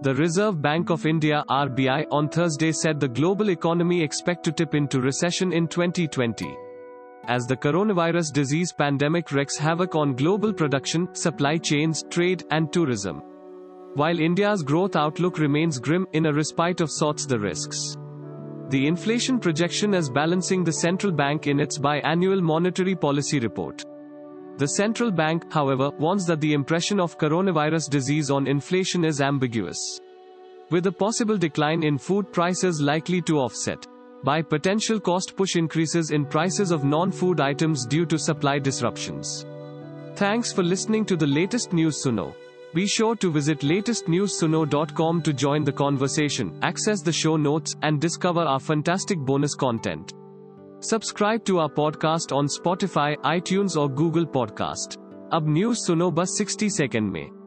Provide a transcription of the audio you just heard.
The Reserve Bank of India RBI on Thursday said the global economy expect to tip into recession in 2020 as the coronavirus disease pandemic wreaks havoc on global production, supply chains, trade, and tourism. While India's growth outlook remains grim, in a respite of sorts the risks. The inflation projection is balancing the central bank in its biannual monetary policy report. The central bank, however, warns that the impression of coronavirus disease on inflation is ambiguous. With a possible decline in food prices likely to offset by potential cost push increases in prices of non-food items due to supply disruptions. Thanks for listening to the latest news Suno. Be sure to visit latestnewsuno.com to join the conversation, access the show notes, and discover our fantastic bonus content. Subscribe to our podcast on Spotify iTunes और Google podcast अब news सुनो बस 60 second में।